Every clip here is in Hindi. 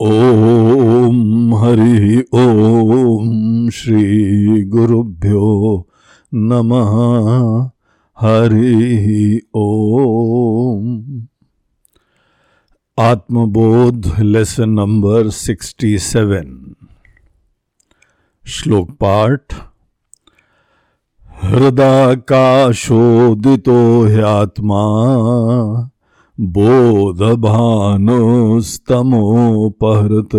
ॐ हरि ॐ श्रीगुरुभ्यो नमः। हरि ॐ आत्मबोध लेसन नंबर 67 श्लोक पाठ। हृदाकाशोदितो ह्यात्मा। बोधभानुस्तमोपहृत।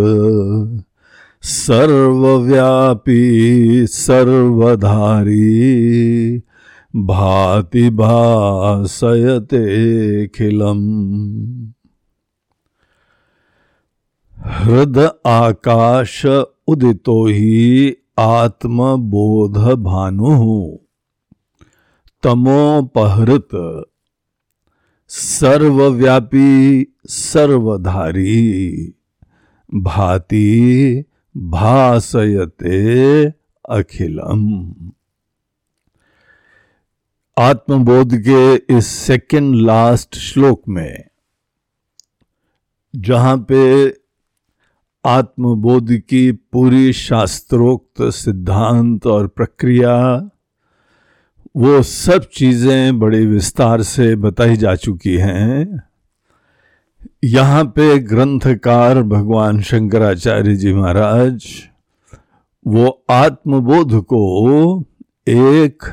सर्वव्यापी सर्वधारी। भाति भासयतेऽखिलम् हृद आकाश उदितो ही आत्मबोध भानु तमोपहृत सर्वव्यापी, सर्वधारी। भाति भाषयते अखिलम। आत्मबोध के इस सेकंड लास्ट श्लोक में, जहाँ पे आत्मबोध की पूरी शास्त्रोक्त सिद्धांत और प्रक्रिया वो सब चीज़ें बड़े विस्तार से बताई जा चुकी हैं। यहाँ पे ग्रंथकार भगवान शंकराचार्य जी महाराज, वो आत्मबोध को एक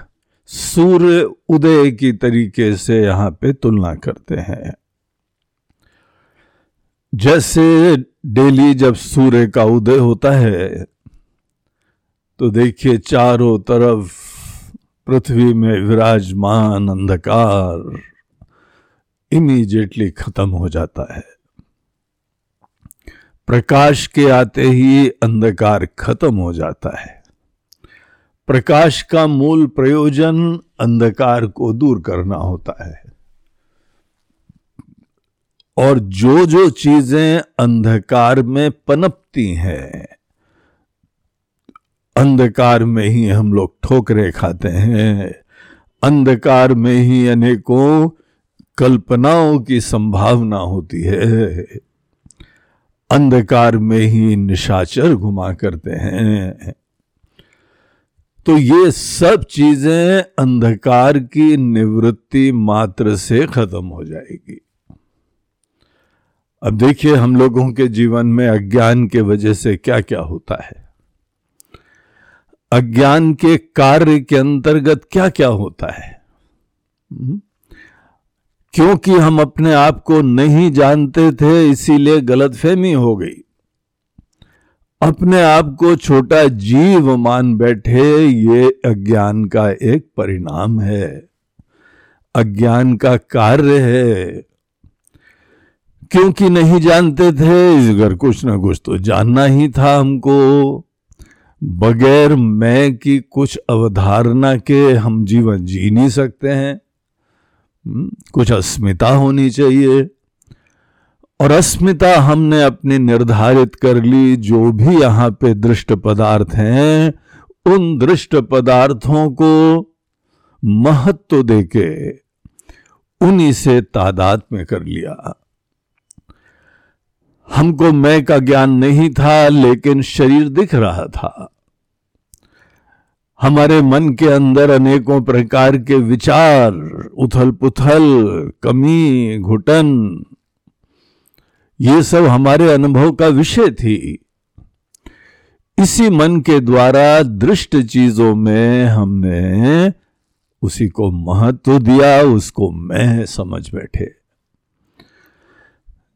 सूर्य उदय की तरीके से यहाँ पे तुलना करते हैं। जैसे डेली जब सूर्य का उदय होता है तो देखिए चारों तरफ़ पृथ्वी में विराजमान अंधकार इमीजिएटली खत्म हो जाता है। प्रकाश के आते ही अंधकार खत्म हो जाता है। प्रकाश का मूल प्रयोजन अंधकार को दूर करना होता है। और जो जो चीज़ें अंधकार में पनपती हैं अंधकार में ही हम लोग ठोकरे खाते हैं। अंधकार में ही अनेकों कल्पनाओं की संभावना होती है। अंधकार में ही निशाचर घुमा करते हैं। तो ये सब चीज़ें अंधकार की निवृत्ति मात्र से खत्म हो जाएगी। अब देखिए हम लोगों के जीवन में अज्ञान के वजह से क्या क्या होता है। अज्ञान के कार्य के अंतर्गत क्या क्या होता है? हम्म? क्योंकि हम अपने आप को नहीं जानते थे इसीलिए गलतफहमी हो गई। अपने आप को छोटा जीव मान बैठे ये अज्ञान का एक परिणाम है। अज्ञान का कार्य है। क्योंकि नहीं जानते थे अगर कुछ ना कुछ तो जानना ही था हमको। बगैर मैं की कुछ अवधारणा के हम जीवन जी नहीं सकते हैं। हम्म, कुछ अस्मिता होनी चाहिए। और अस्मिता हमने अपनी निर्धारित कर ली जो भी यहाँ पे दृष्ट पदार्थ हैं उन दृष्ट पदार्थों को महत्व देके उन्हीं से तादाद में कर लिया। हमको मैं का ज्ञान नहीं था लेकिन शरीर दिख रहा था। हमारे मन के अंदर अनेकों प्रकार के विचार उथल पुथल कमी, घुटन, ये सब हमारे अनुभव का विषय थी। इसी मन के द्वारा दृष्ट चीज़ों में हमने उसी को महत्व दिया, उसको मैं समझ बैठे।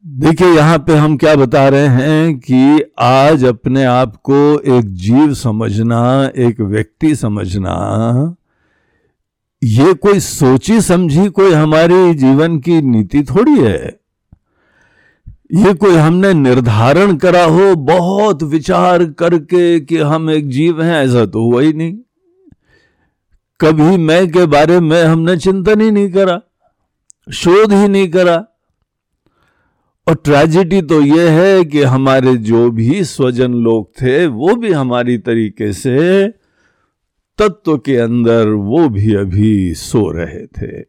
देखिए, यहाँ पे हम क्या बता रहे हैं कि आज अपने आप को एक जीव समझना, एक व्यक्ति समझना, ये कोई सोची समझी कोई हमारी जीवन की नीति थोड़ी है। ये कोई हमने निर्धारण करा हो, बहुत विचार करके कि हम एक जीव हैं, ऐसा तो हुआ ही नहीं। कभी मैं के बारे में हमने चिंतन ही नहीं करा, शोध ही नहीं करा और ट्रेजिडी तो यह है कि हमारे जो भी स्वजन लोग थे, वो भी हमारी तरीके से तत्व के अंदर वो भी अभी सो रहे थे।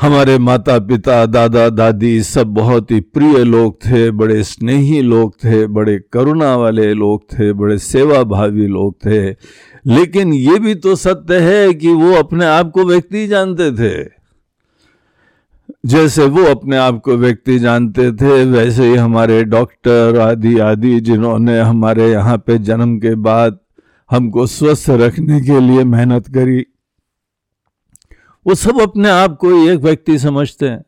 हमारे माता पिता दादा, दादी सब बहुत ही प्रिय लोग थे, बड़े स्नेही लोग थे, बड़े करुणा वाले लोग थे, बड़े सेवा भावी लोग थे। लेकिन ये भी तो सत्य है कि वो अपने आप को व्यक्ति जानते थे। जैसे वो अपने आप को व्यक्ति जानते थे, वैसे ही हमारे डॉक्टर आदि आदि जिन्होंने हमारे यहाँ पे जन्म के बाद हमको स्वस्थ रखने के लिए मेहनत करी, वो सब अपने आप को एक व्यक्ति समझते हैं।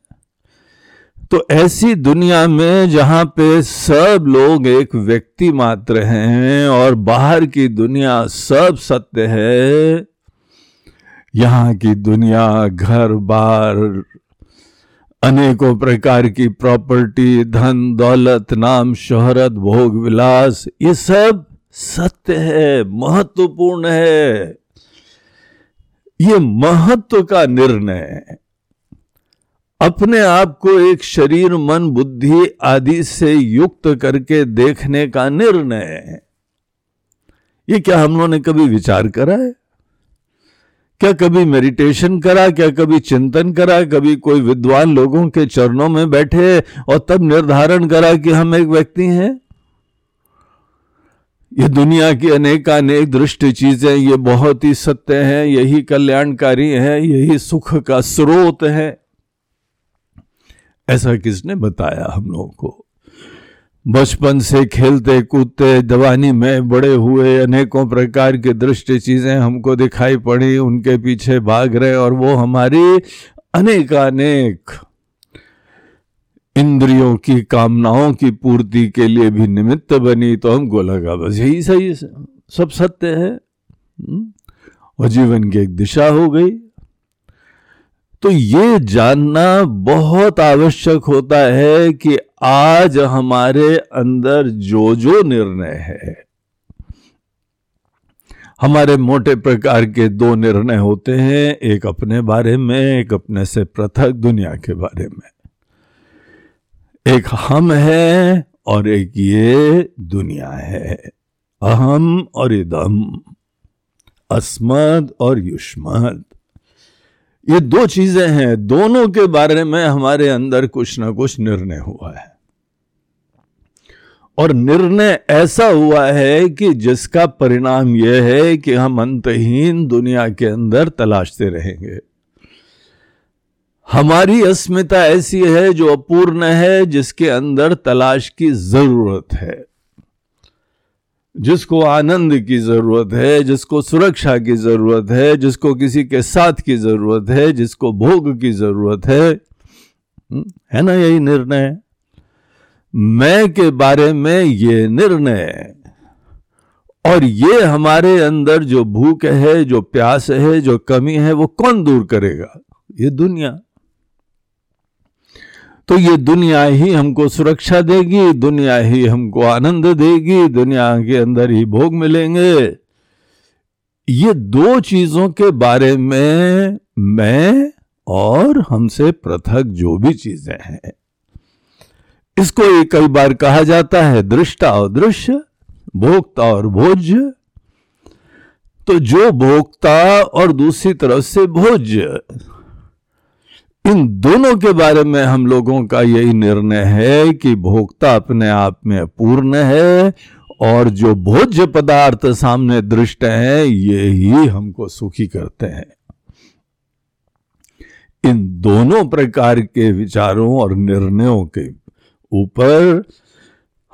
तो ऐसी दुनिया में जहाँ पे सब लोग एक व्यक्ति मात्र हैं और बाहर की दुनिया सब सत्य है, यहाँ की दुनिया घर बार अनेकों प्रकार की प्रॉपर्टी धन, दौलत, नाम, शोहरत, भोग, विलास, ये सब सत्य है, महत्वपूर्ण है। ये महत्व का निर्णय अपने आप को एक शरीर, मन, बुद्धि आदि से युक्त करके देखने का निर्णय ये क्या हम लोगों ने कभी विचार करा है? क्या कभी मेडिटेशन करा, क्या कभी चिंतन करा, कभी कोई विद्वान लोगों के चरणों में बैठे और तब निर्धारण करा कि हम एक व्यक्ति हैं? ये दुनिया की अनेकानेक दृष्टि चीज़ें, ये बहुत ही सत्य हैं, यही कल्याणकारी है, यही सुख का स्रोत है। ऐसा किसने बताया हम लोगों को? बचपन से खेलते, कूदते जवानी में बड़े हुए, अनेकों प्रकार की दृष्टि चीज़ें हमको दिखाई पड़ी, उनके पीछे भाग रहे और वो हमारी अनेकानेक इंद्रियों की, कामनाओं की पूर्ति के लिए भी निमित्त बनी तो हमको लगा, बस यही सही, सब सत्य है हम्म? और जीवन की एक दिशा हो गई तो ये जानना बहुत आवश्यक होता है कि आज हमारे अंदर जो जो निर्णय है। हमारे मोटे प्रकार के दो निर्णय होते हैं, एक अपने बारे में, एक अपने से पृथक दुनिया के बारे में। एक हम है और एक ये दुनिया है, अहम और इदम, अस्मद और युष्मद। ये दो चीज़ें हैं, दोनों के बारे में हमारे अंदर कुछ ना कुछ निर्णय हुआ है। और निर्णय ऐसा हुआ है कि जिसका परिणाम यह है कि हम अंतहीन दुनिया के अंदर तलाशते रहेंगे। हमारी अस्मिता ऐसी है जो अपूर्ण है, जिसके अंदर तलाश की ज़रूरत है। जिसको आनंद की ज़रूरत है जिसको सुरक्षा की ज़रूरत है जिसको किसी के साथ की ज़रूरत है जिसको भोग की ज़रूरत है हम्म, है ना यही निर्णय? मैं के बारे में ये निर्णय और ये हमारे अंदर जो भूख है जो प्यास है जो कमी है वो कौन दूर करेगा? ये दुनिया। तो ये दुनिया ही हमको सुरक्षा देगी, दुनिया ही हमको आनंद देगी, दुनिया के अंदर ही भोग मिलेंगे। ये दो चीज़ों के बारे में मैं और हमसे पृथक जो भी चीज़ें हैं। इसको कई बार कहा जाता है, दृष्टा और दृश्य, भोक्ता और भोज्य। तो जो भोक्ता और दूसरी तरफ़ से भोज्य इन दोनों के बारे में हम लोगों का यही निर्णय है कि भोक्ता अपने आप में पूर्ण है और जो भोज्य पदार्थ सामने दृष्ट है, ये ही हमको सुखी करते हैं। इन दोनों प्रकार के विचारों और निर्णयों के ऊपर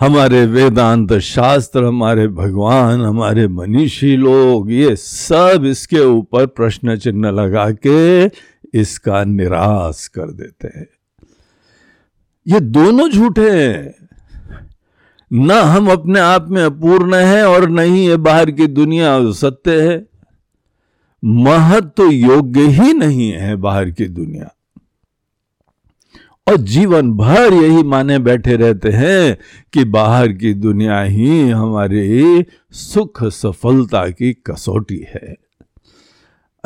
हमारे वेदांत शास्त्र, हमारे भगवान, हमारे मनीषी लोग, ये सब इसके ऊपर प्रश्न चिन्ह लगा के इसका निराश कर देते हैं। ये दोनों झूठे हैं। न हम अपने आप में अपूर्ण है और न ही ये बाहर की दुनिया सत्य है। महत्व तो योग्य ही नहीं है बाहर की दुनिया। और जीवन भर यही माने बैठे रहते हैं कि बाहर की दुनिया ही हमारी सुख सफलता की कसौटी है।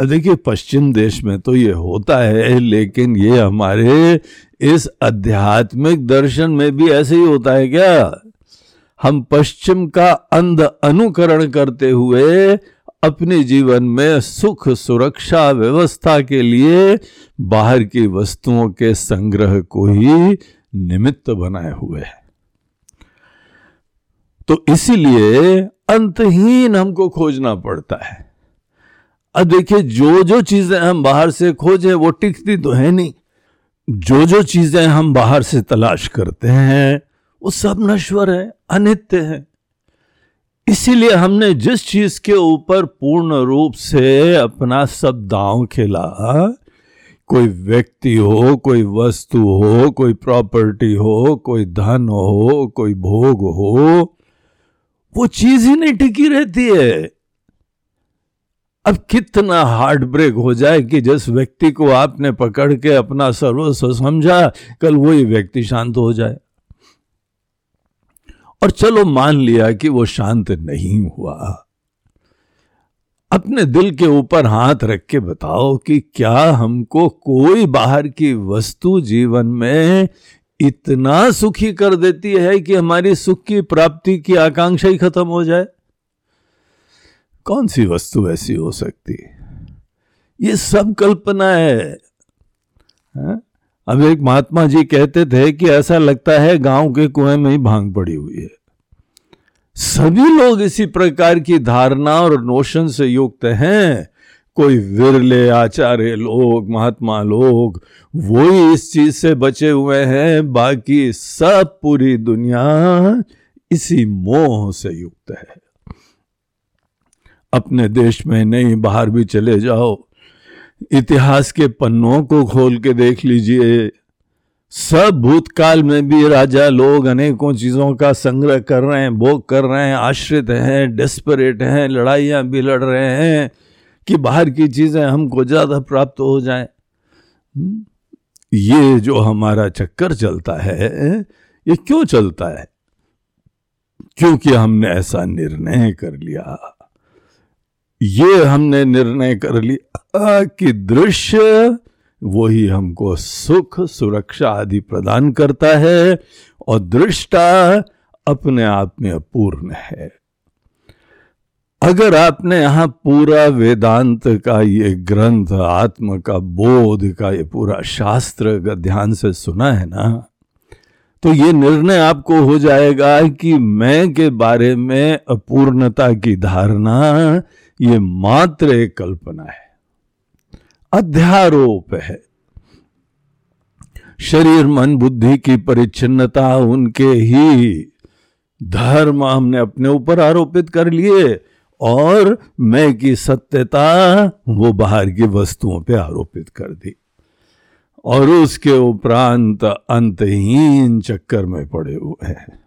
देखिए, पश्चिम देश में तो ये होता है, लेकिन ये हमारे इस आध्यात्मिक दर्शन में भी ऐसे ही होता है क्या? हम पश्चिम का अंध अनुकरण करते हुए अपने जीवन में सुख, सुरक्षा, व्यवस्था के लिए बाहर की वस्तुओं के संग्रह को ही निमित्त बनाए हुए है। तो इसीलिए अंतहीन हमको खोजना पड़ता है। अब देखिए जो जो चीज़ें हम बाहर से खोजे, वो टिकती तो है नहीं। जो जो चीज़ें हम बाहर से तलाश करते हैं, वो सब नश्वर है, अनित्य है। इसीलिए हमने जिस चीज़ के ऊपर पूर्ण रूप से अपना सब दांव खेला, कोई व्यक्ति हो, कोई वस्तु हो, कोई प्रॉपर्टी हो, कोई धन हो, कोई भोग हो, वो चीज़ ही नहीं टिकी रहती है। अब कितना हार्ट ब्रेक हो जाए कि जिस व्यक्ति को आपने पकड़ के अपना सर्वस्व समझा, कल वही व्यक्ति शांत हो जाए। और चलो मान लिया कि वो शांत नहीं हुआ। अपने दिल के ऊपर हाथ रख के बताओ कि क्या हमको कोई बाहर की वस्तु जीवन में इतना सुखी कर देती है कि हमारी सुख की प्राप्ति की आकांक्षा ही खत्म हो जाए? कौन सी वस्तु ऐसी हो सकती? ये सब कल्पना है। हा? अब एक महात्मा जी कहते थे कि ऐसा लगता है गाँव के कुएँ में ही भाँग पड़ी हुई है। सभी लोग इसी प्रकार की धारणा और नोशन से युक्त हैं। कोई विरले, आचार्य लोग, महात्मा लोग, वो ही इस चीज़ से बचे हुए हैं। बाकी सब पूरी दुनिया इसी मोह से युक्त है। अपने देश में नहीं, बाहर भी चले जाओ। इतिहास के पन्नों को खोल के देख लीजिए। सब भूतकाल में भी राजा लोग अनेकों चीज़ों का संग्रह कर रहे हैं, भोग कर रहे हैं, आश्रित हैं डेस्परेट हैं, लड़ाइयाँ भी लड़ रहे हैं कि बाहर की चीज़ें हमको ज़्यादा प्राप्त हो जाएँ। हम्म? ये जो हमारा चक्कर चलता है, ये क्यों चलता है? क्योंकि हमने ऐसा निर्णय कर लिया। ये हमने निर्णय कर लिया कि दृश्य वही हमको सुख, सुरक्षा आदि प्रदान करता है और दृष्टा अपने आप में अपूर्ण है। अगर आपने यहाँ पूरा वेदांत का ये ग्रंथ, आत्म का बोध का ये पूरा शास्त्र का ध्यान से सुना है ना तो ये निर्णय आपको हो जाएगा कि मैं के बारे में अपूर्णता की धारणा, ये मात्र एक कल्पना है। अध्यारोप है। शरीर, मन, बुद्धि की परिच्छिन्नता, उनके ही धर्म हमने अपने ऊपर आरोपित कर लिए और मैं की सत्यता वो बाहर की वस्तुओं पे आरोपित कर दी। और उसके उपरांत अंतहीन चक्कर में पड़े हुए हैं।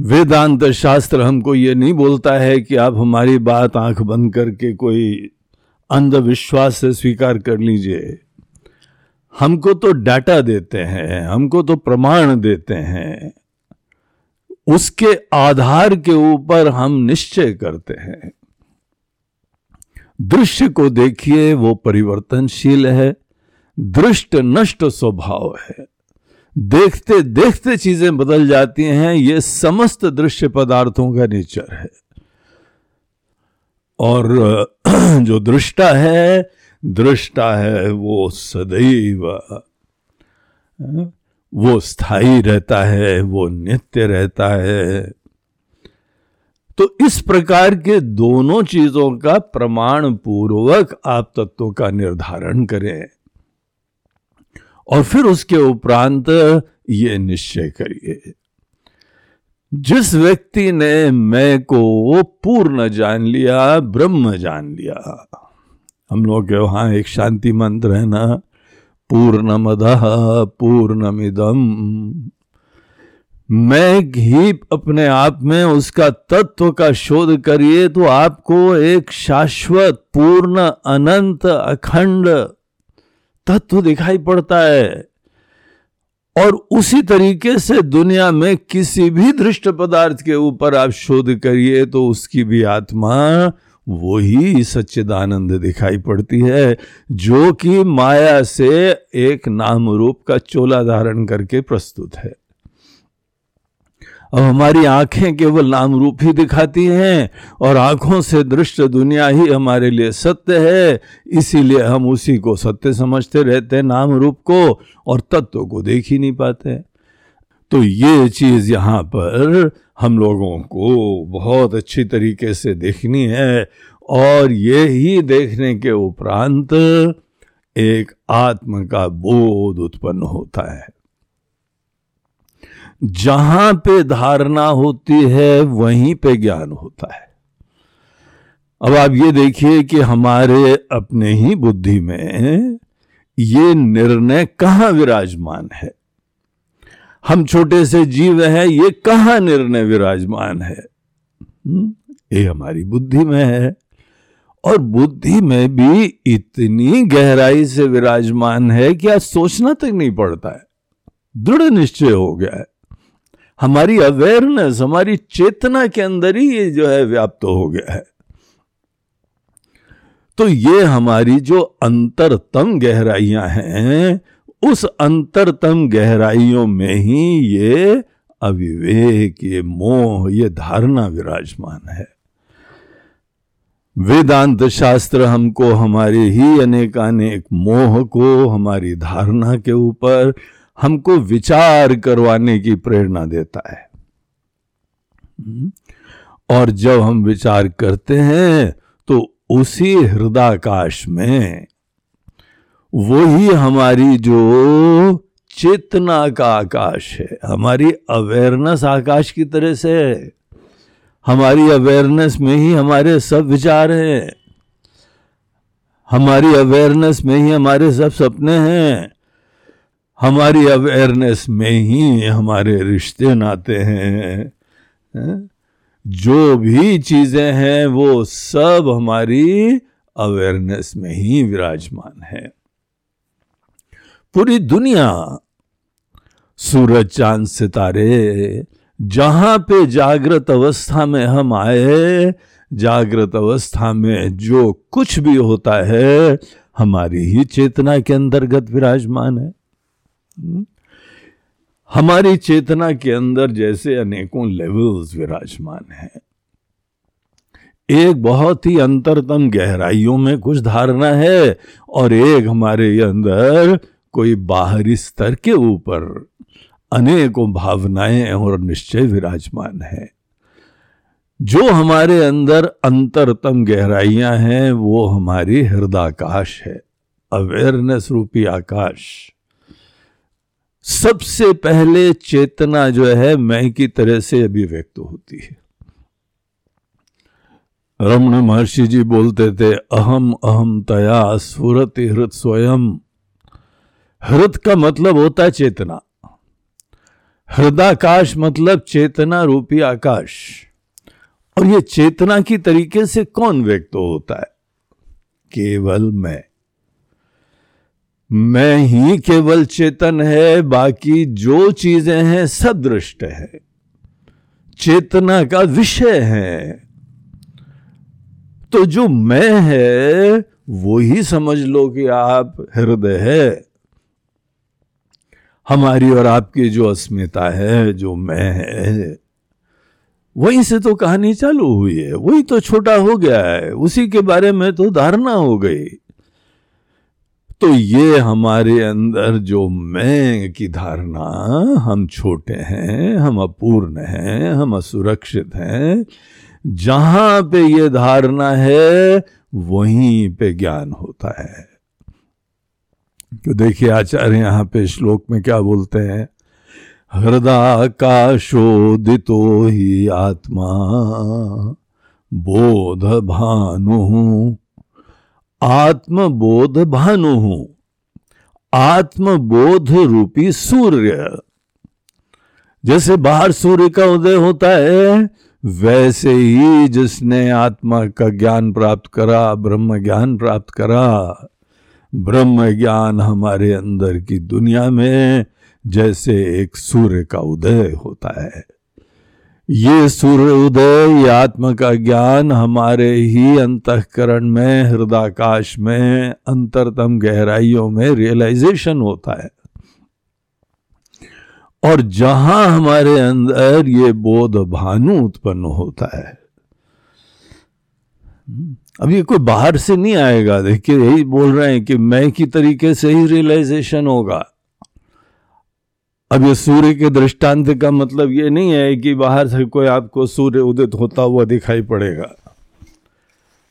वेदांत शास्त्र हमको ये नहीं बोलता है कि आप हमारी बात आँख बंद करके कोई अंधविश्वास से स्वीकार कर लीजिए। हमको तो डाटा देते हैं, हमको तो प्रमाण देते हैं। उसके आधार के ऊपर हम निश्चय करते हैं। दृश्य को देखिए, वो परिवर्तनशील है। दृष्ट नष्ट स्वभाव है। देखते देखते चीज़ें बदल जाती हैं, ये समस्त दृश्य पदार्थों का नेचर है। और, जो दृष्टा है दृष्टा है वो सदैव, वो स्थायी रहता है, वो नित्य रहता है। तो इस प्रकार के दोनों चीज़ों का प्रमाण पूर्वक आप तत्वों का निर्धारण करें। और फिर उसके उपरांत ये निश्चय करिए। जिस व्यक्ति ने मैं को पूर्ण जान लिया, ब्रह्म जान लिया, हम लोग के वहाँ एक शांति मंत्र है ना पूर्ण पूर्णमद पूर्णमिदम। मैं ही अपने आप में उसका तत्व का शोध करिए तो आपको एक शाश्वत, पूर्ण, अनंत, अखंड तत्व दिखाई पड़ता है। और उसी तरीके से दुनिया में किसी भी दृष्ट पदार्थ के ऊपर आप शोध करिए तो उसकी भी आत्मा वही सच्चिदानंद दिखाई पड़ती है, जो कि माया से एक नाम रूप का चोला धारण करके प्रस्तुत है। अब हमारी आँखें केवल नाम रूप ही दिखाती हैं और आँखों से दृष्ट दुनिया ही हमारे लिए सत्य है। इसीलिए हम उसी को सत्य समझते रहते हैं नाम रूप को और तत्व को देख ही नहीं पाते। तो ये चीज़ यहाँ पर हम लोगों को बहुत अच्छी तरीके से देखनी है और ये ही देखने के उपरांत एक आत्म का बोध उत्पन्न होता है। जहाँ पे धारणा होती है वहीं पे ज्ञान होता है। अब आप ये देखिए कि हमारे अपने ही बुद्धि में ये निर्णय कहाँ विराजमान है। हम छोटे से जीव हैं ये कहाँ निर्णय विराजमान है? हम्म, ये हमारी बुद्धि में है। और बुद्धि में भी इतनी गहराई से विराजमान है कि आज सोचना तक नहीं पड़ता है। दृढ़ निश्चय हो गया है। हमारी अवेयरनेस हमारी चेतना के अंदर ही ये जो है व्याप्त तो हो गया है। तो ये हमारी जो अंतरतम गहराइयाँ हैं, उस अंतरतम गहराइयों में ही ये अविवेक, ये मोह, ये धारणा विराजमान है। वेदांत शास्त्र हमको हमारे ही अनेकानेक मोह को, हमारी धारणा के ऊपर हमको विचार करवाने की प्रेरणा देता है? और जब हम विचार करते हैं तो उसी हृदयाकाश में वही हमारी जो चेतना का आकाश है, हमारी अवेयरनेस आकाश की तरह से है। हमारी अवेयरनेस में ही हमारे सब विचार हैं। हमारी अवेयरनेस में ही हमारे सब सपने हैं। हमारी अवेयरनेस में ही हमारे रिश्ते नाते हैं जो भी चीज़ें हैं, वो सब हमारी अवेयरनेस में ही विराजमान है। पूरी दुनिया, सूरज, चाँद, सितारे, जहाँ पे जागृत अवस्था में हम आए, जागृत अवस्था में जो कुछ भी होता है, हमारी ही चेतना के अंतर्गत विराजमान है। हमारी चेतना के अंदर जैसे अनेकों लेवल्स विराजमान हैं। एक बहुत ही अंतरतम गहराइयों में कुछ धारणा है और एक हमारे अंदर कोई बाहरी स्तर के ऊपर अनेकों भावनाएँ और निश्चय विराजमान है। जो हमारे अंदर अंतरतम गहराइयाँ हैं, वो हमारी हृदयाकाश है अवेयरनेस रूपी आकाश। सबसे पहले चेतना जो है मैं की तरह से अभिव्यक्त होती है। रमण महर्षि जी बोलते थे, अहम अहम तया स्फुरत हृत स्वयं। हृत का मतलब होता है चेतना। हृदाकाश मतलब चेतना रूपी आकाश। और ये चेतना की तरीके से कौन व्यक्त होता है? केवल मैं। मैं ही केवल चेतन है, बाकी जो चीज़ें हैं सब दृष्ट है। चेतना का विषय है। तो जो मैं है, वो ही समझ लो कि आप हृदय है। हमारी और आपकी जो अस्मिता है, जो मैं है, वहीं से तो कहानी चालू हुई है। वही तो छोटा हो गया है। उसी के बारे में तो धारणा हो गई। तो ये हमारे अंदर जो मैं की धारणा, हम छोटे हैं, हम अपूर्ण हैं, हम असुरक्षित हैं, जहाँ पे ये धारणा है, वहीं पे ज्ञान होता है। तो देखिए आचार्य, यहाँ पे श्लोक में क्या बोलते हैं? हृदय का हृदाकाशोदितो ही आत्मा, बोध भानु आत्मबोध भानु हूँ। आत्मबोध रूपी सूर्य। जैसे बाहर सूर्य का उदय होता है, वैसे ही जिसने आत्मा का ज्ञान प्राप्त करा, ब्रह्म ज्ञान प्राप्त करा, ब्रह्म ज्ञान हमारे अंदर की दुनिया में जैसे एक सूर्य का उदय होता है। ये सूर्य उदय ये आत्मा का ज्ञान हमारे ही अंतकरण में हृदयाकाश में, अंतरतम गहराइयों में रियलाइजेशन होता है। और जहाँ हमारे अंदर ये बोध भानु उत्पन्न होता है। अब ये कोई बाहर से नहीं आएगा, देखिए यही बोल रहे हैं कि मैं की तरीके से ही रियलाइजेशन होगा। अब ये सूर्य के दृष्टांत का मतलब ये नहीं है कि बाहर से कोई आपको सूर्य उदित होता हुआ दिखाई पड़ेगा।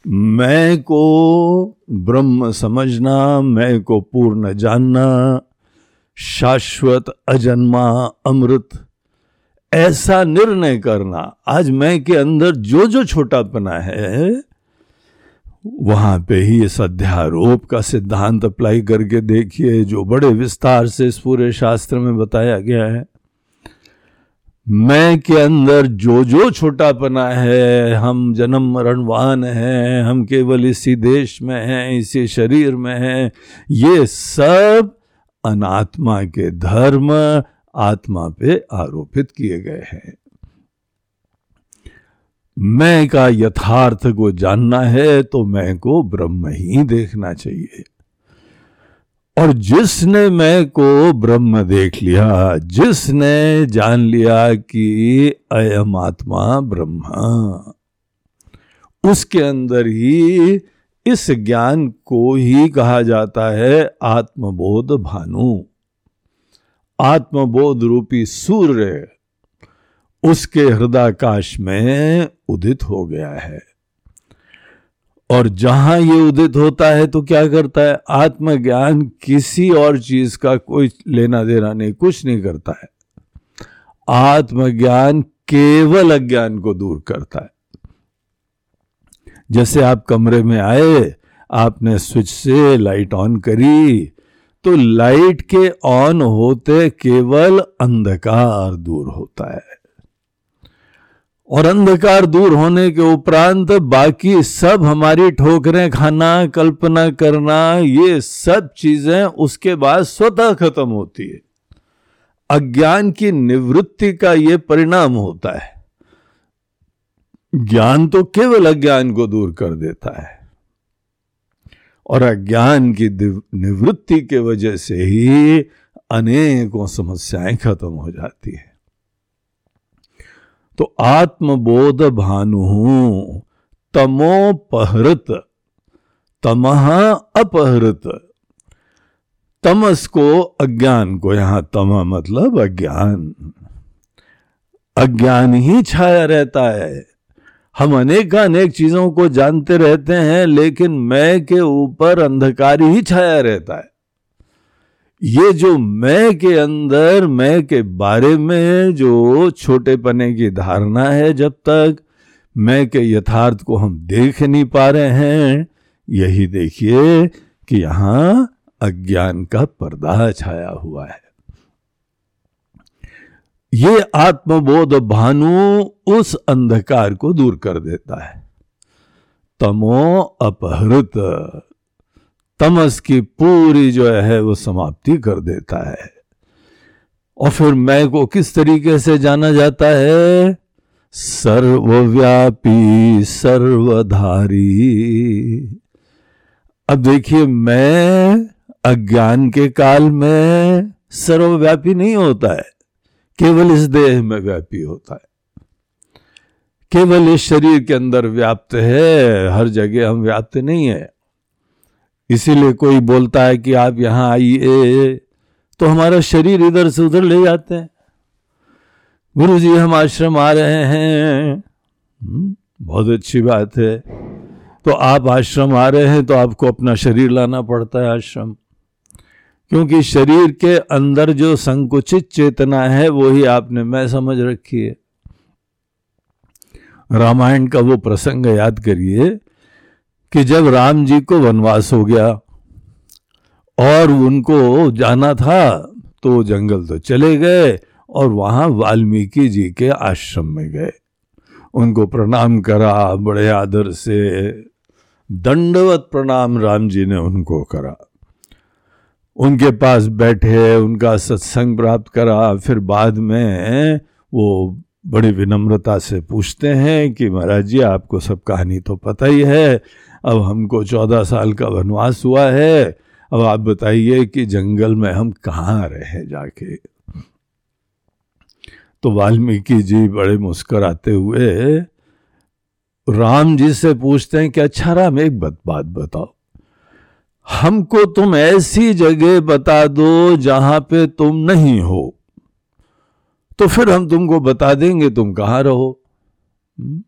मैं को ब्रह्म समझना, मैं को पूर्ण जानना, शाश्वत अजन्मा अमृत, ऐसा निर्णय करना। आज मैं के अंदर जो जो छोटा छोटापना है वहाँ पे ही इस अध्यारोप का सिद्धांत अप्लाई करके देखिए, जो बड़े विस्तार से इस पूरे शास्त्र में बताया गया है। मैं के अंदर जो जो छोटापना है, हम जन्म मरणवान हैं, हम केवल इसी देश में हैं, इसी शरीर में हैं, ये सब अनात्मा के धर्म आत्मा पे आरोपित किए गए हैं। मैं का यथार्थ को जानना है तो मैं को ब्रह्म ही देखना चाहिए। और जिसने मैं को ब्रह्म देख लिया, जिसने जान लिया कि अयम आत्मा ब्रह्म, उसके अंदर ही इस ज्ञान को ही कहा जाता है आत्मबोध भानु। आत्मबोध रूपी सूर्य उसके हृदयकाश में उदित हो गया है। और जहाँ ये उदित होता है तो क्या करता है? आत्मज्ञान किसी और चीज़ का कोई लेना देना नहीं, कुछ नहीं करता है। आत्मज्ञान केवल अज्ञान को दूर करता है। जैसे आप कमरे में आए, आपने स्विच से लाइट ऑन करी तो लाइट के ऑन होते केवल अंधकार दूर होता है। और अंधकार दूर होने के उपरांत बाकी सब हमारी ठोकरें, खाना, कल्पना करना, ये सब चीज़ें उसके बाद स्वतः खत्म होती है। अज्ञान की निवृत्ति का ये परिणाम होता है। ज्ञान तो केवल अज्ञान को दूर कर देता है। और अज्ञान की निवृत्ति के वजह से ही अनेकों समस्याएँ खत्म हो जाती है। तो आत्मबोध भानु तमोपहृत तमह अपहृत। तमस को अज्ञान को, यहाँ तम मतलब अज्ञान। अज्ञान ही छाया रहता है। हम अनेक अनेक चीज़ों को जानते रहते हैं, लेकिन मैं के ऊपर अंधकार ही छाया रहता है। ये जो मैं के अंदर, मैं के बारे में जो छोटे पने की धारणा है जब तक, मैं के यथार्थ को हम देख नहीं पा रहे हैं, यही देखिए कि यहाँ अज्ञान का पर्दा छाया हुआ है। ये आत्मबोध भानु उस अंधकार को दूर कर देता है। तमो अपहृत तमस की पूरी जो है वो समाप्ति कर देता है। और फिर मैं को किस तरीके से जाना जाता है? सर्वव्यापी, सर्वधारी। अब देखिए, मैं अज्ञान के काल में सर्वव्यापी नहीं होता है, केवल इस देह में व्यापी होता है। केवल इस शरीर के अंदर व्याप्त है, हर जगह हम व्याप्त नहीं है। इसीलिए कोई बोलता है कि आप यहाँ आइए। तो हमारा शरीर इधर से उधर ले जाते हैं। गुरु जी हम आश्रम आ रहे हैं। हम्म, बहुत अच्छी बात है। तो आप आश्रम आ रहे हैं तो आपको अपना शरीर लाना पड़ता है आश्रम। क्योंकि शरीर के अंदर जो संकुचित चेतना है वो ही आपने मैं समझ रखी है। रामायण का वो प्रसंग याद करिए। कि जब राम जी को वनवास हो गया और उनको जाना था तो जंगल तो चले गए और वहाँ वाल्मीकि जी के आश्रम में गए। उनको प्रणाम करा बड़े आदर से। दंडवत प्रणाम राम जी ने उनको करा। उनके पास बैठे, उनका सत्संग प्राप्त करा। फिर बाद में वो बड़ी विनम्रता से पूछते हैं कि महाराज जी, आपको सब कहानी तो पता ही है अब हमको चौदह साल का वनवास हुआ है। अब आप बताइए कि जंगल में हम कहाँ रहे जाके। तो वाल्मीकि जी बड़े मुस्कराते हुए, राम जी से पूछते हैं कि अच्छा राम, एक बात बताओ। हमको तुम ऐसी जगह बता दो जहाँ पे तुम नहीं हो। तो फिर हम तुमको बता देंगे तुम कहाँ रहो। हम्म?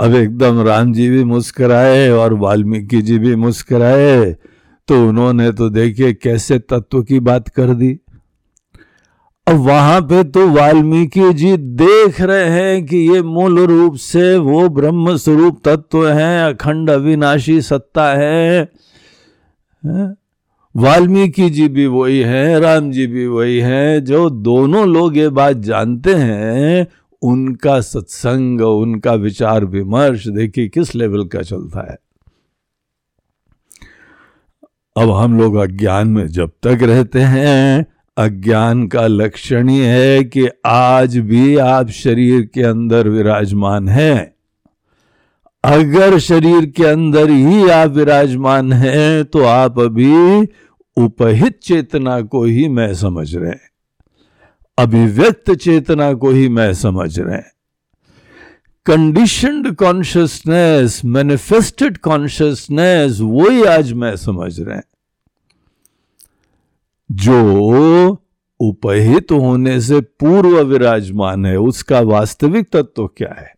अब एकदम राम जी भी मुस्कराए और वाल्मीकि जी भी मुस्कराए तो उन्होंने तो देखिए कैसे तत्व की बात कर दी। अब वहाँ पे तो वाल्मीकि जी देख रहे हैं कि ये मूल रूप से वो ब्रह्म स्वरूप तत्व है, अखंड अविनाशी सत्ता है? वाल्मीकि जी भी वही है, राम जी भी वही है, जो दोनों लोग ये बात जानते हैं उनका सत्संग, उनका विचार, विमर्श, देखिए किस लेवल का चलता है। अब हम लोग अज्ञान में जब तक रहते हैं, अज्ञान का लक्षण ही है कि आज भी आप शरीर के अंदर विराजमान हैं। अगर शरीर के अंदर ही आप विराजमान हैं तो आप अभी उपहित चेतना को ही मैं समझ रहे हैं। अभिव्यक्त चेतना को ही मैं समझ रहे हैं। कंडीशनड कॉन्शियसनेस मैनिफेस्टेड कॉन्शियसनेस वो ही आज मैं समझ रहे हैं। जो उपहित होने से पूर्व विराजमान है, उसका वास्तविक तत्व तो क्या है?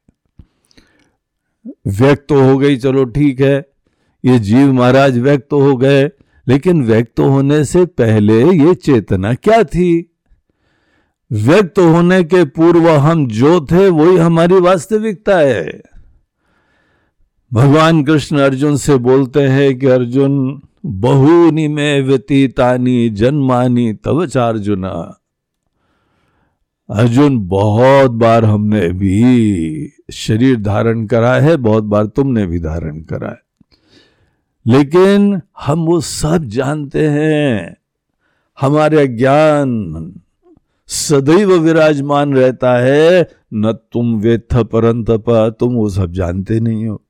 व्यक्त तो हो गई, चलो ठीक है। ये जीव महाराज व्यक्त तो हो गए, लेकिन व्यक्त तो होने से पहले ये चेतना क्या थी? व्यक्त होने के पूर्व हम जो थे, वही हमारी वास्तविकता है। भगवान कृष्ण अर्जुन से बोलते हैं कि, अर्जुन, बहुनी में व्यतीतानी, जन्मानी, तव चार्जुना। अर्जुन, बहुत बार हमने भी शरीर धारण करा है, बहुत बार तुमने भी धारण करा है। लेकिन हम वो सब जानते हैं। हमारे ज्ञान सदैव विराजमान रहता है। न तुम वेत्थ परंतप तुम वो सब जानते नहीं हो।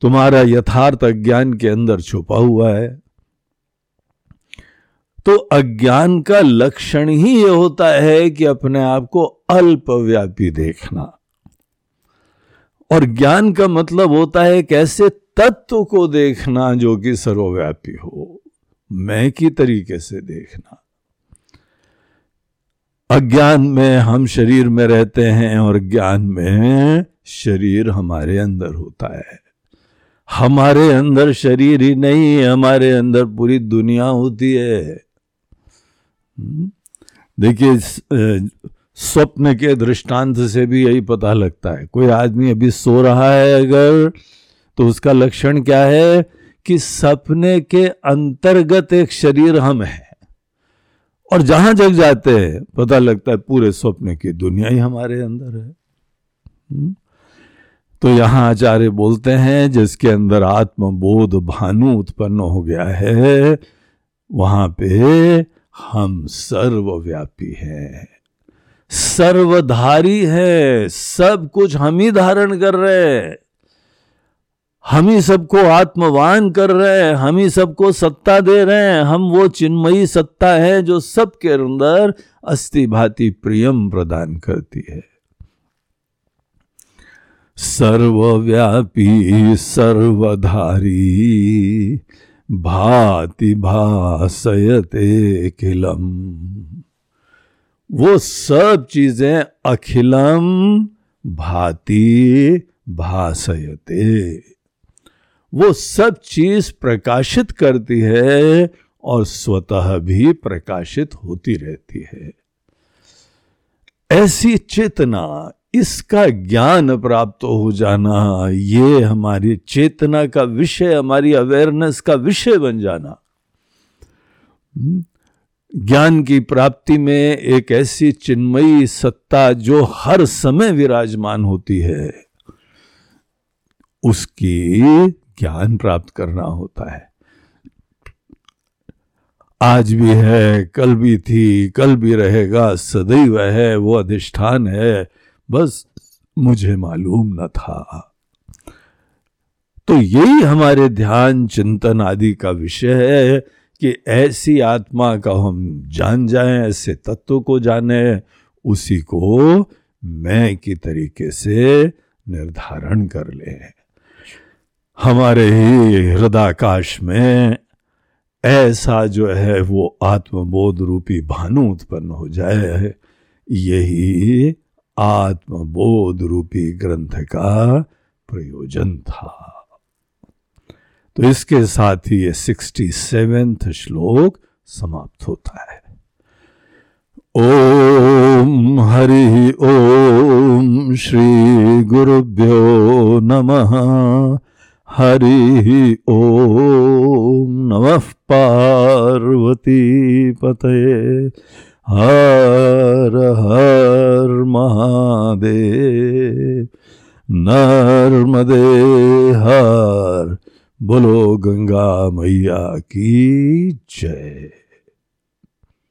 तुम्हारा यथार्थ अज्ञान के अंदर छुपा हुआ है। तो अज्ञान का लक्षण ही यह होता है कि अपने आप को अल्पव्यापी देखना। और ज्ञान का मतलब होता है कैसे तत्व को देखना जो कि सर्वव्यापी हो। मैं की तरीके से देखना। अज्ञान में हम शरीर में रहते हैं और ज्ञान में शरीर हमारे अंदर होता है। हमारे अंदर शरीर ही नहीं, हमारे अंदर पूरी दुनिया होती है। हम्म? देखिए स्वप्न के दृष्टांत से भी यही पता लगता है। कोई आदमी अभी सो रहा है अगर तो उसका लक्षण क्या है कि सपने के अंतर्गत एक शरीर हम है। और जहाँ जग जाते हैं, पता लगता है पूरे स्वप्न की दुनिया ही हमारे अंदर है। हम्म? तो यहाँ आचार्य बोलते हैं, जिसके अंदर आत्मबोध भानु उत्पन्न हो गया है, वहाँ पे हम सर्वव्यापी हैं। सर्वधारी है, सब कुछ हम ही धारण कर रहे हैं। हम ही सबको आत्मवान कर रहे हैं, हम ही सबको सत्ता दे रहे हैं, हम वो चिन्मयी सत्ता है जो सबके अंदर अस्थि भाति प्रियम प्रदान करती है। सर्वव्यापी, सर्वधारी, भाति भाषयते किलम वो सब चीज़ें अखिलम, भाति भासयते। वो सब चीज़ प्रकाशित करती है और स्वतः भी प्रकाशित होती रहती है। ऐसी चेतना इसका ज्ञान प्राप्त हो जाना ये हमारी चेतना का विषय हमारी अवेयरनेस का विषय बन जाना। हम्म, ज्ञान की प्राप्ति में एक ऐसी चिन्मयी सत्ता जो हर समय विराजमान होती है उसकी ज्ञान प्राप्त करना होता है। आज भी है, कल भी थी, कल भी रहेगा, सदैव है, वो अधिष्ठान है, बस मुझे मालूम न था। तो यही हमारे ध्यान, चिंतन आदि का विषय है कि ऐसी आत्मा का हम जान जाएँ, ऐसे तत्व को जाने, उसी को मैं की तरीके से निर्धारण कर ले। हमारे ही हृदाकाश में ऐसा जो है वो आत्मबोध रूपी भानु उत्पन्न हो जाए, यही आत्मबोध रूपी ग्रंथ का प्रयोजन था। तो इसके साथ ही ये सिक्सटी सेवेंथ श्लोक समाप्त होता है। ओम हरि ओम श्री गुरुभ्यो नमः। हरि ओम नमः पार्वती पते हर हर महादेव। नर्मदे हर। बोलो गंगा मैया की जय।